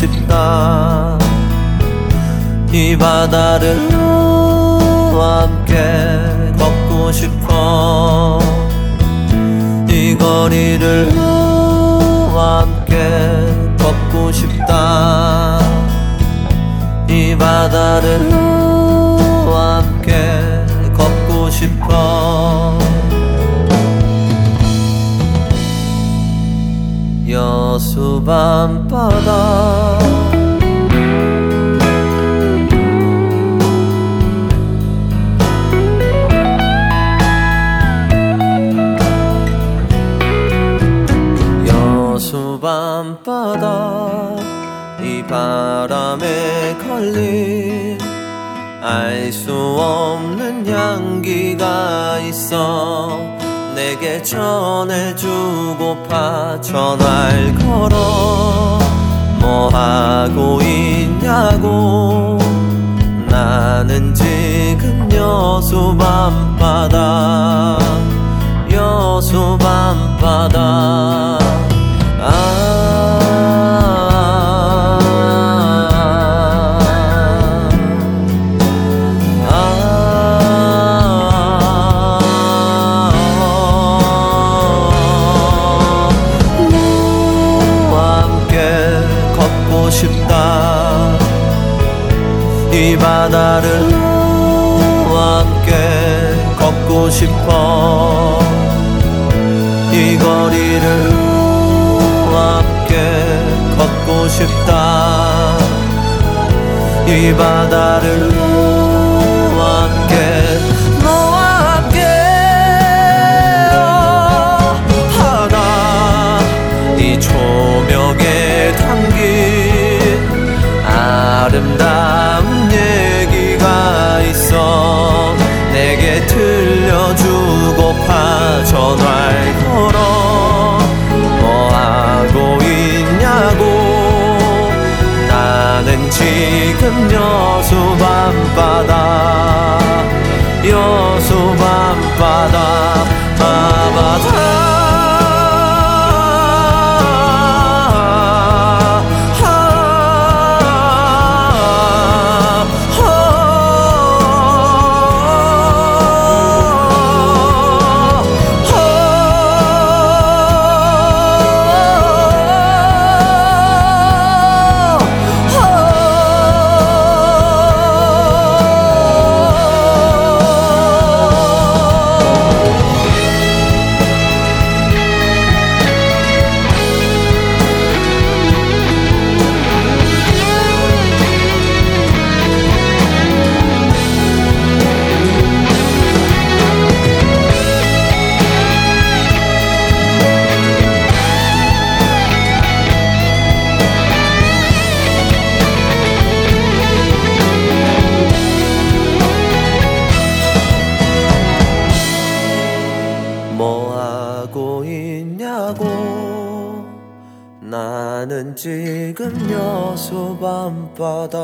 싶다. 이 바다를 너와 함께 걷고 싶어. 이 거리를 함께 걷고 싶다. 이 바다를 너와 함께 걷고 싶어. 여수 밤바다 있어. 내게 전해주고파 전화를 걸어. 뭐 하고 있냐고. 나는 지금 여수 밤바다. 여수 밤바다 싶어. 이 거리를 함께 걷고 싶다. 이 바다를 지금 여수 밤바다 여수 밤바다. 바바다 나는 지금 여수 밤바다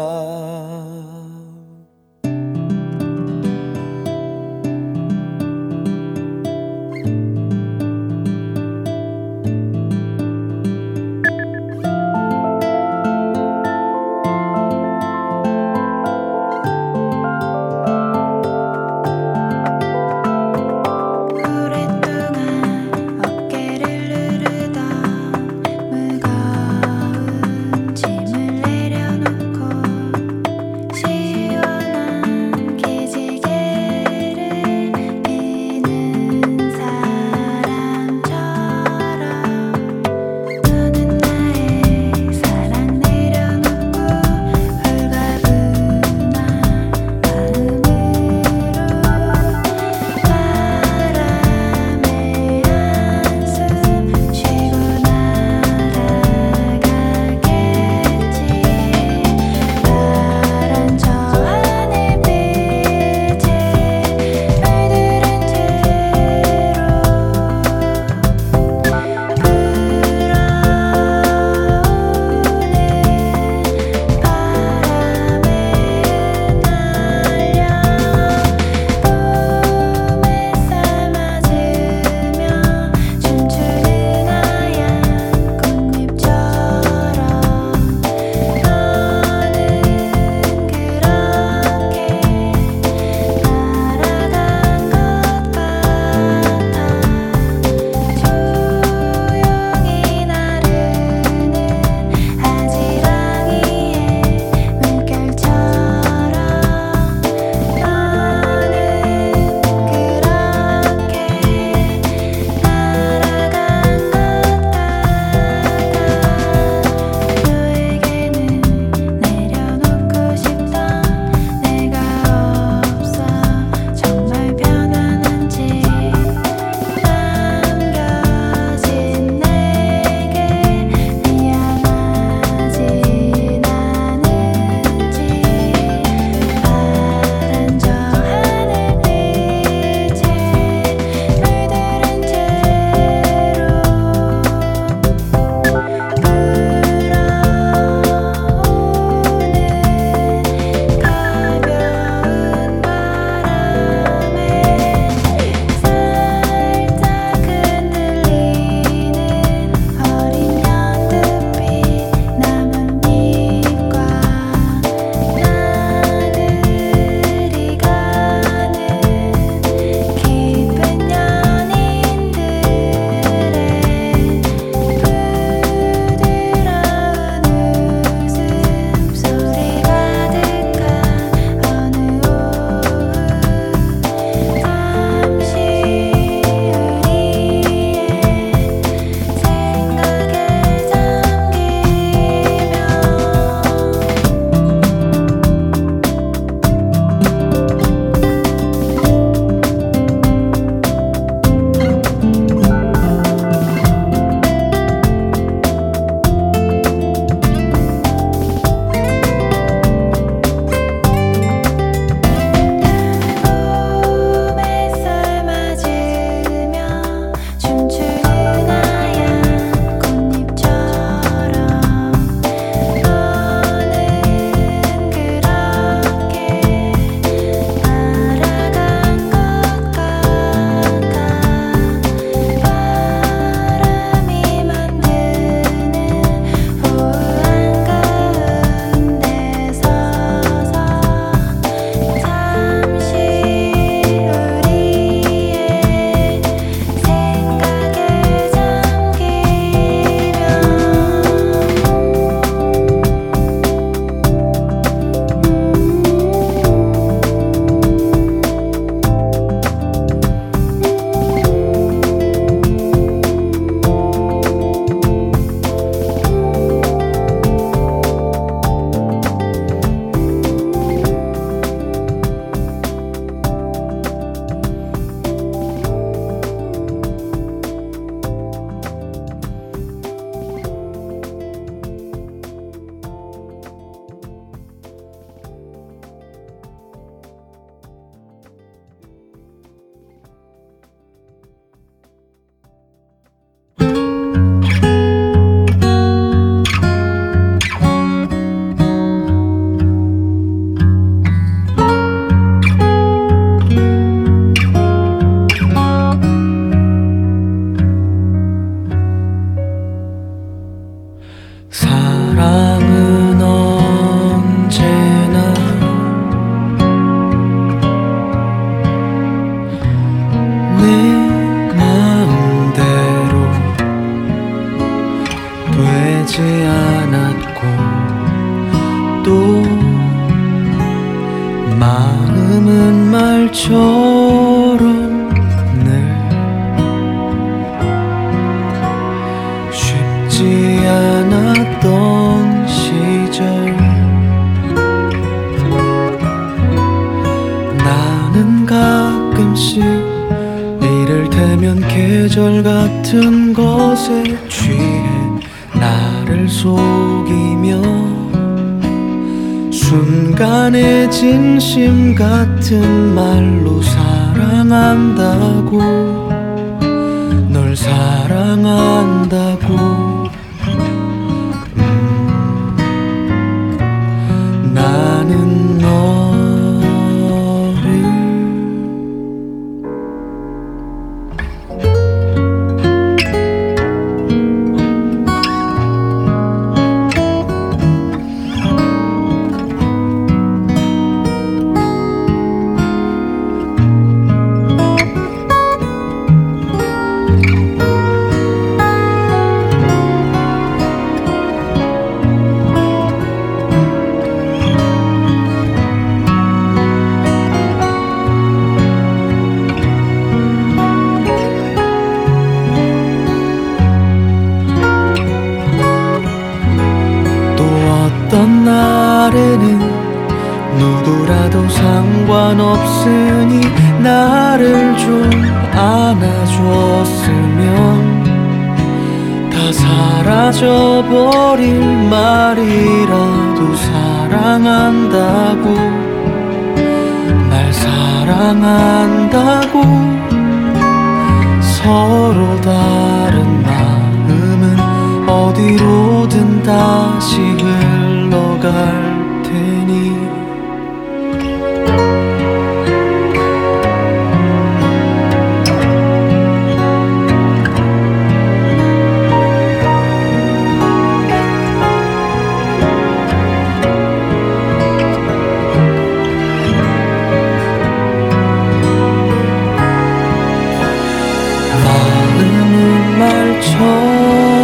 말처럼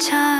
너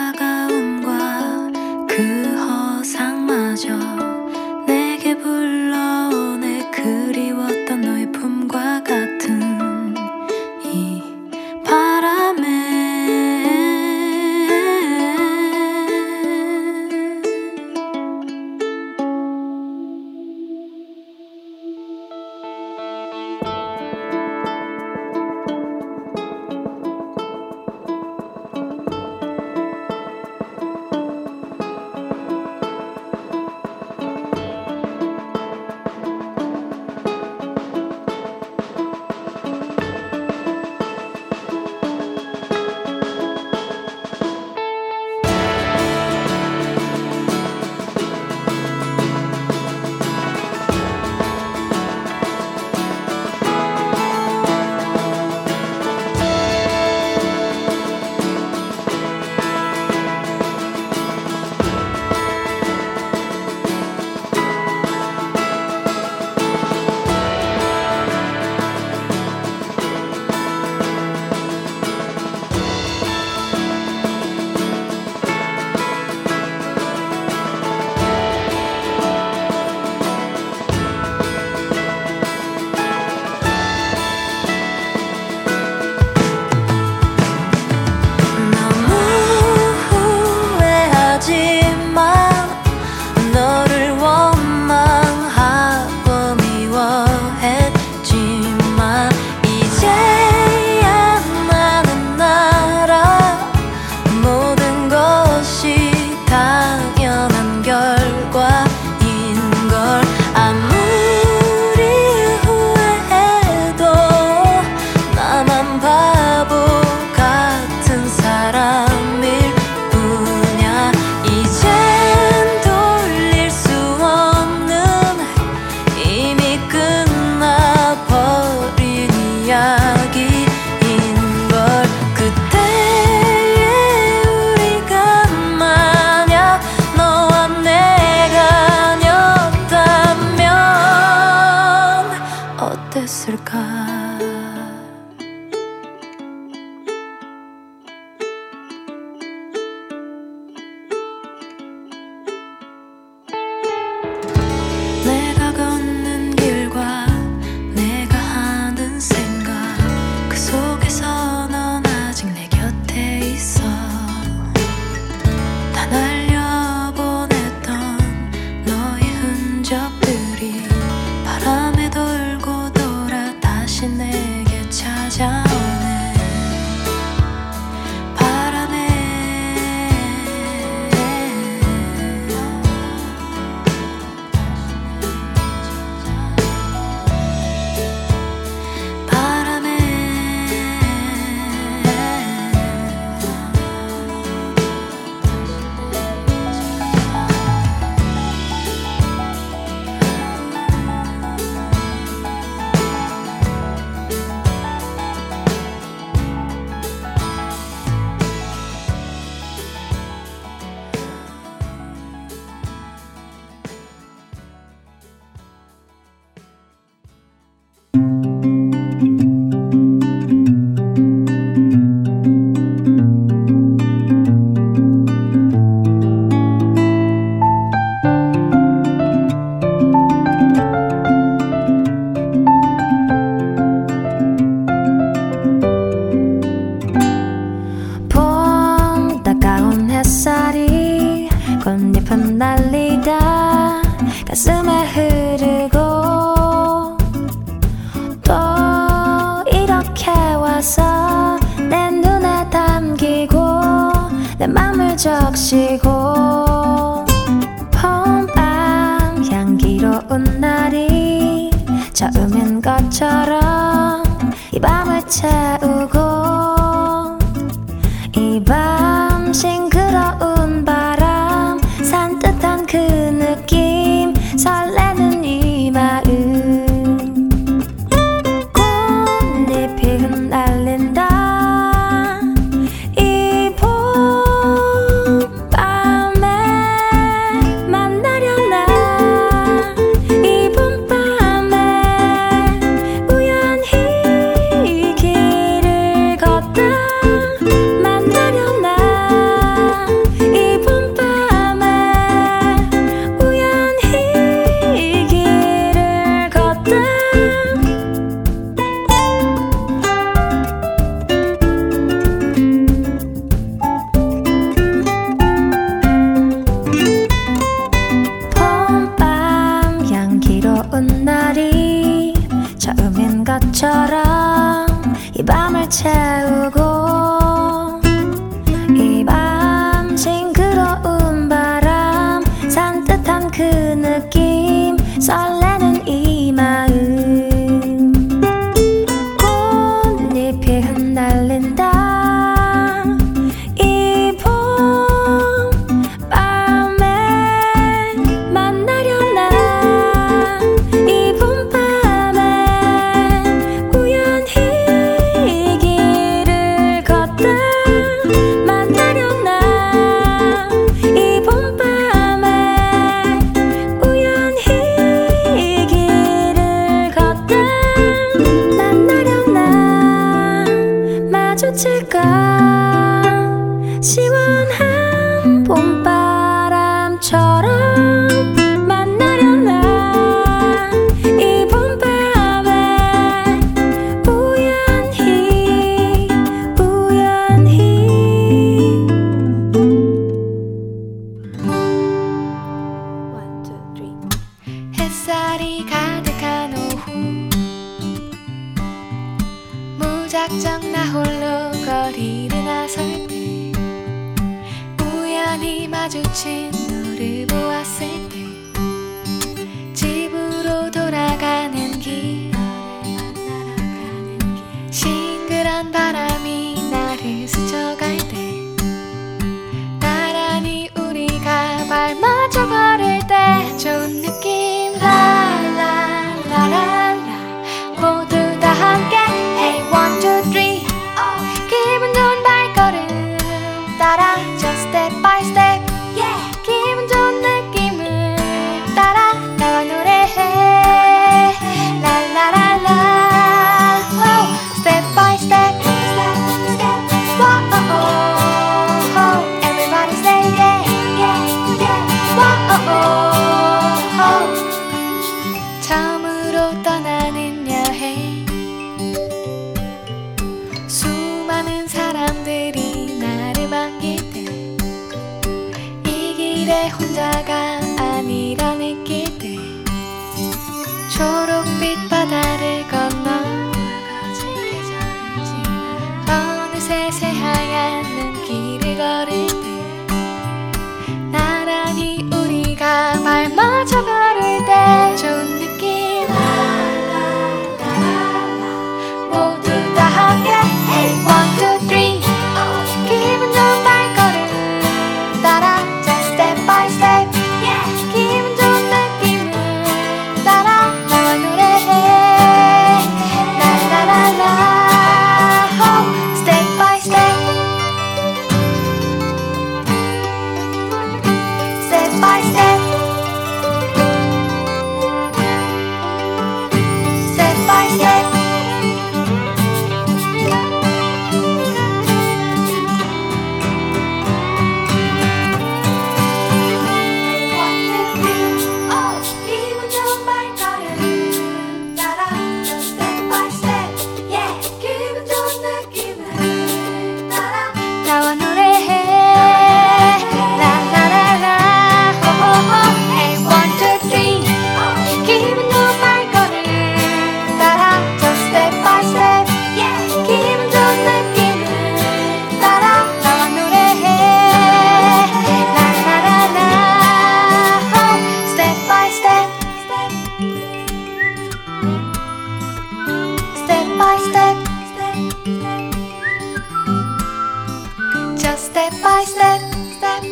step by step, step.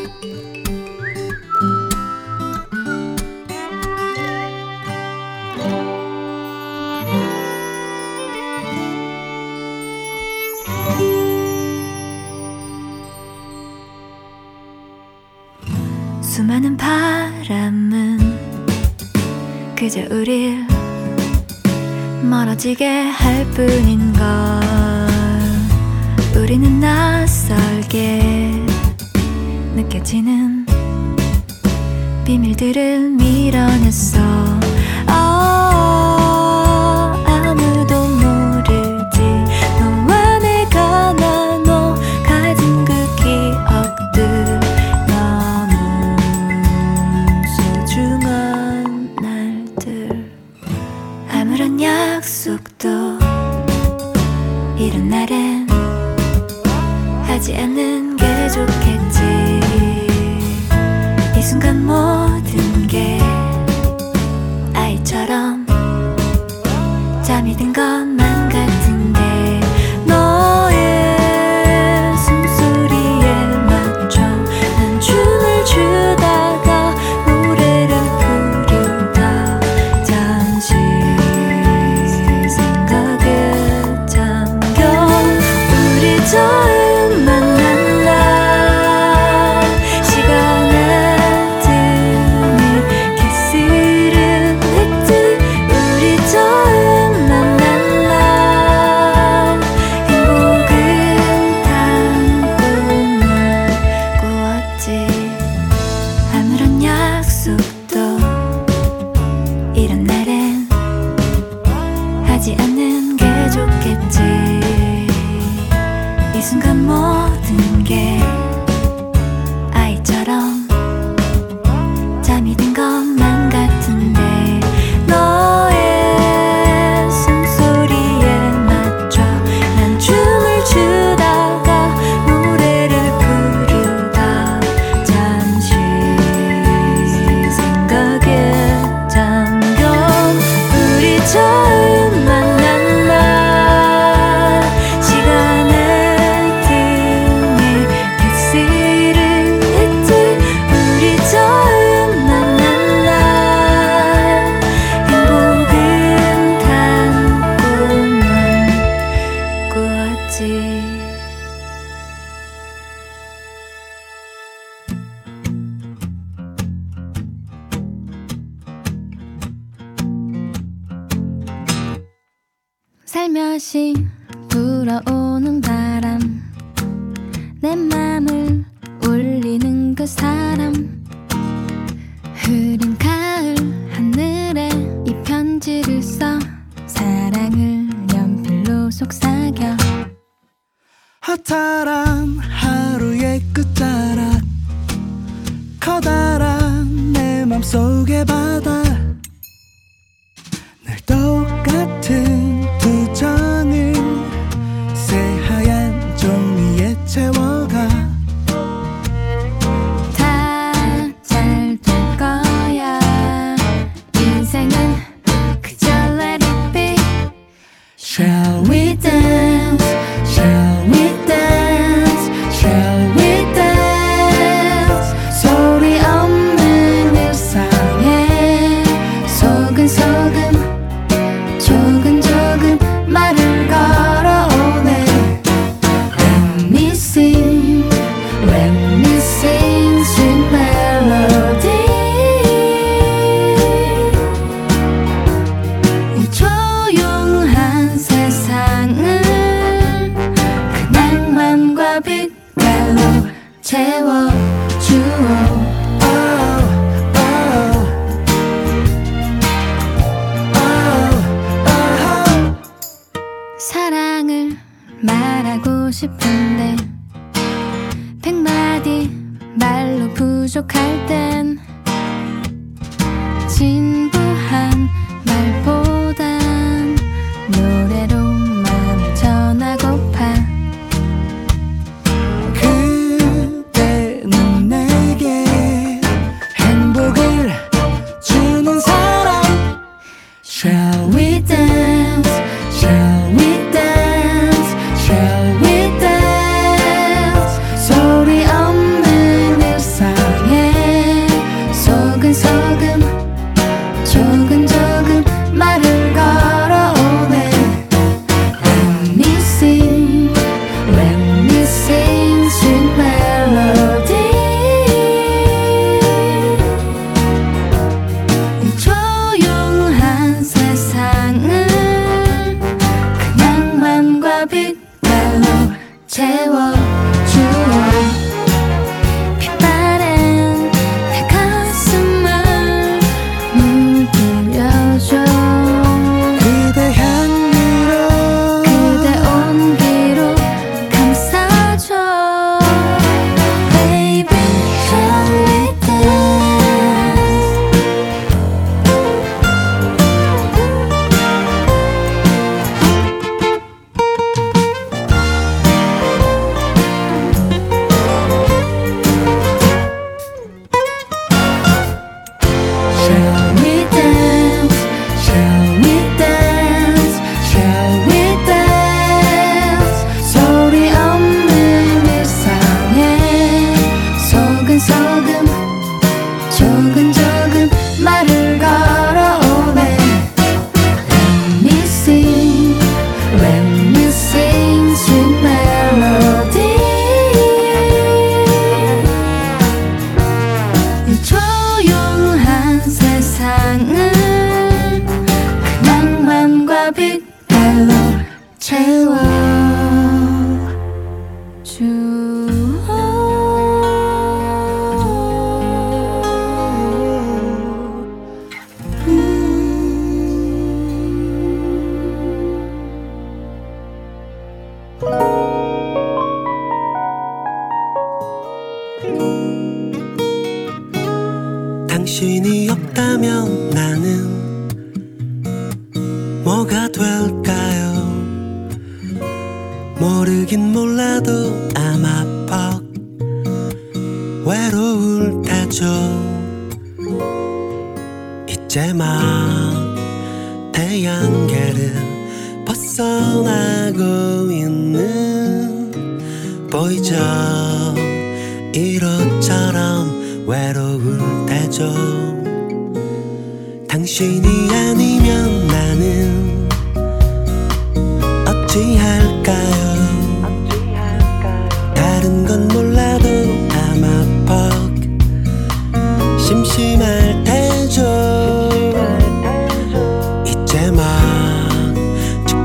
수많은 바람은 그저 우릴 멀어지게 할 뿐인 걸 우리는 낯설게 느껴지는 비밀들을 밀어냈어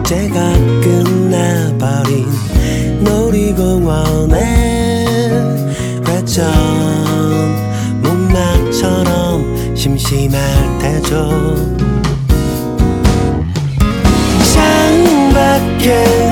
제가 끝나버린 놀이공원에 회전. 목마처럼 심심할 때죠. 창밖에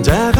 혼자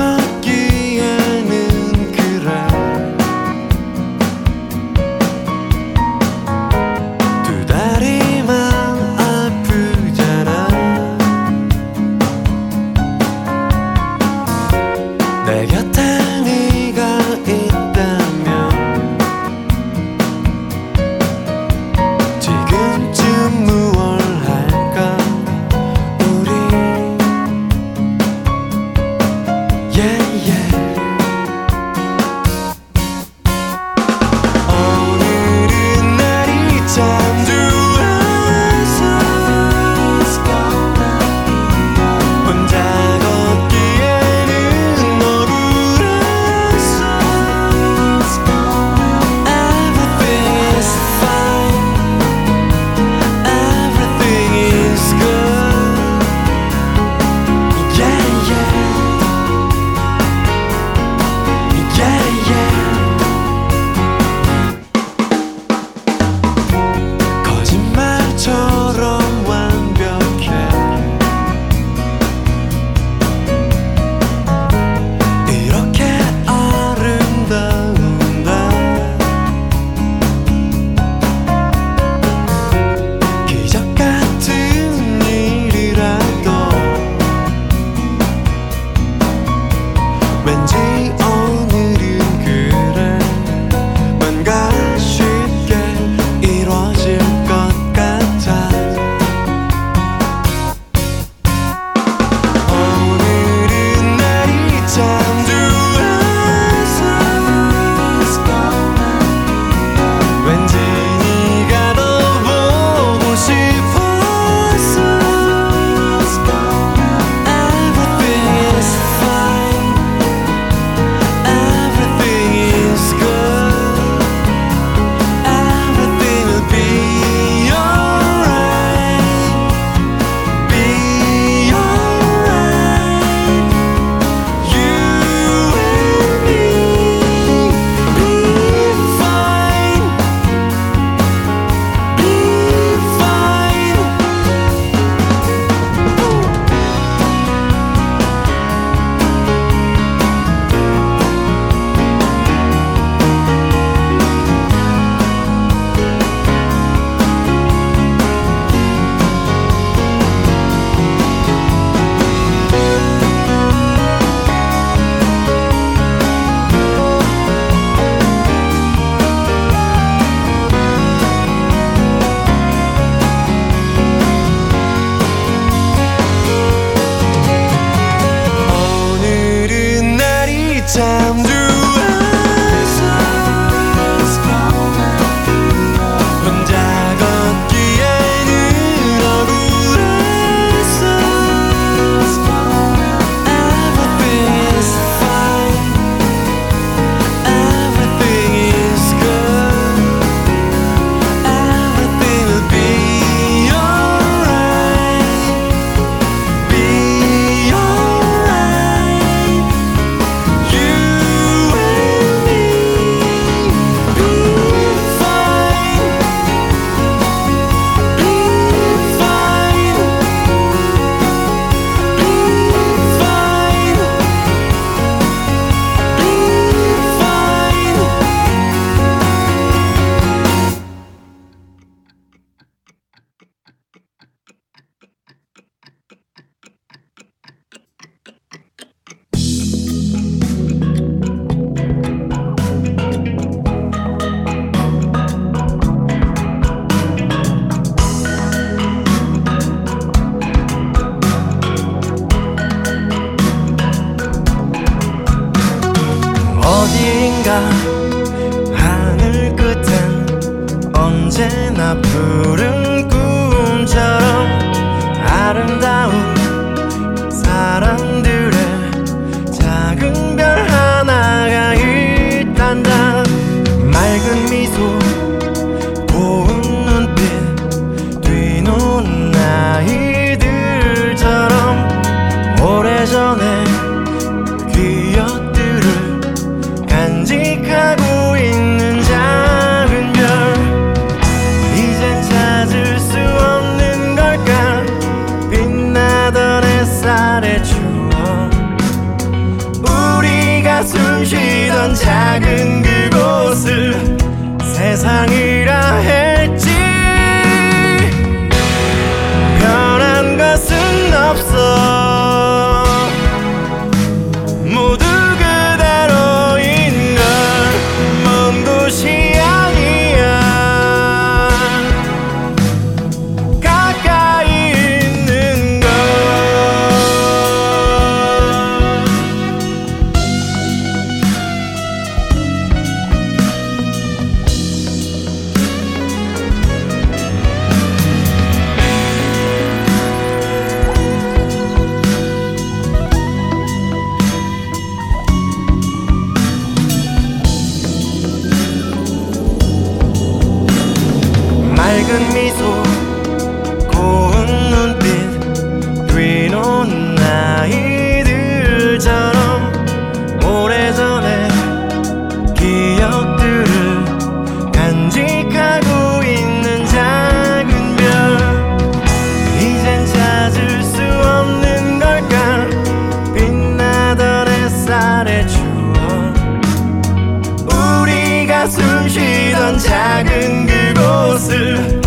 숨 쉬던 작은 그곳을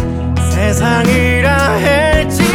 세상이라 했지